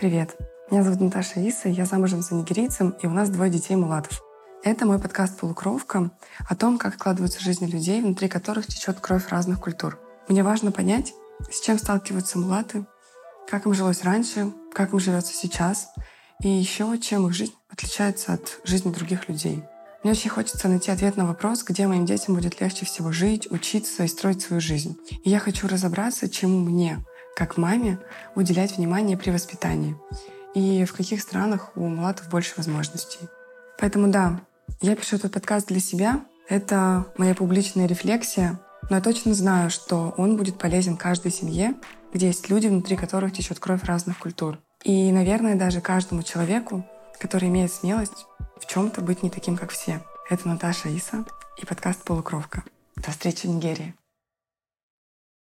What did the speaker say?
Привет. Меня зовут Наташа Иса, я замужем за нигерийцем, и у нас двое детей мулатов. Это мой подкаст «Полукровка» о том, как складываются жизни людей, внутри которых течет кровь разных культур. Мне важно понять, с чем сталкиваются мулаты, как им жилось раньше, как им живется сейчас, и еще чем их жизнь отличается от жизни других людей. Мне очень хочется найти ответ на вопрос, где моим детям будет легче всего жить, учиться и строить свою жизнь. И я хочу разобраться, чему мне, как маме, уделять внимание при воспитании. И в каких странах у мулатов больше возможностей. Поэтому да, я пишу этот подкаст для себя. Это моя публичная рефлексия. Но я точно знаю, что он будет полезен каждой семье, где есть люди, внутри которых течет кровь разных культур. И, наверное, даже каждому человеку, который имеет смелость в чем-то быть не таким, как все. Это Наташа Иса и подкаст «Полукровка». До встречи в Нигерии.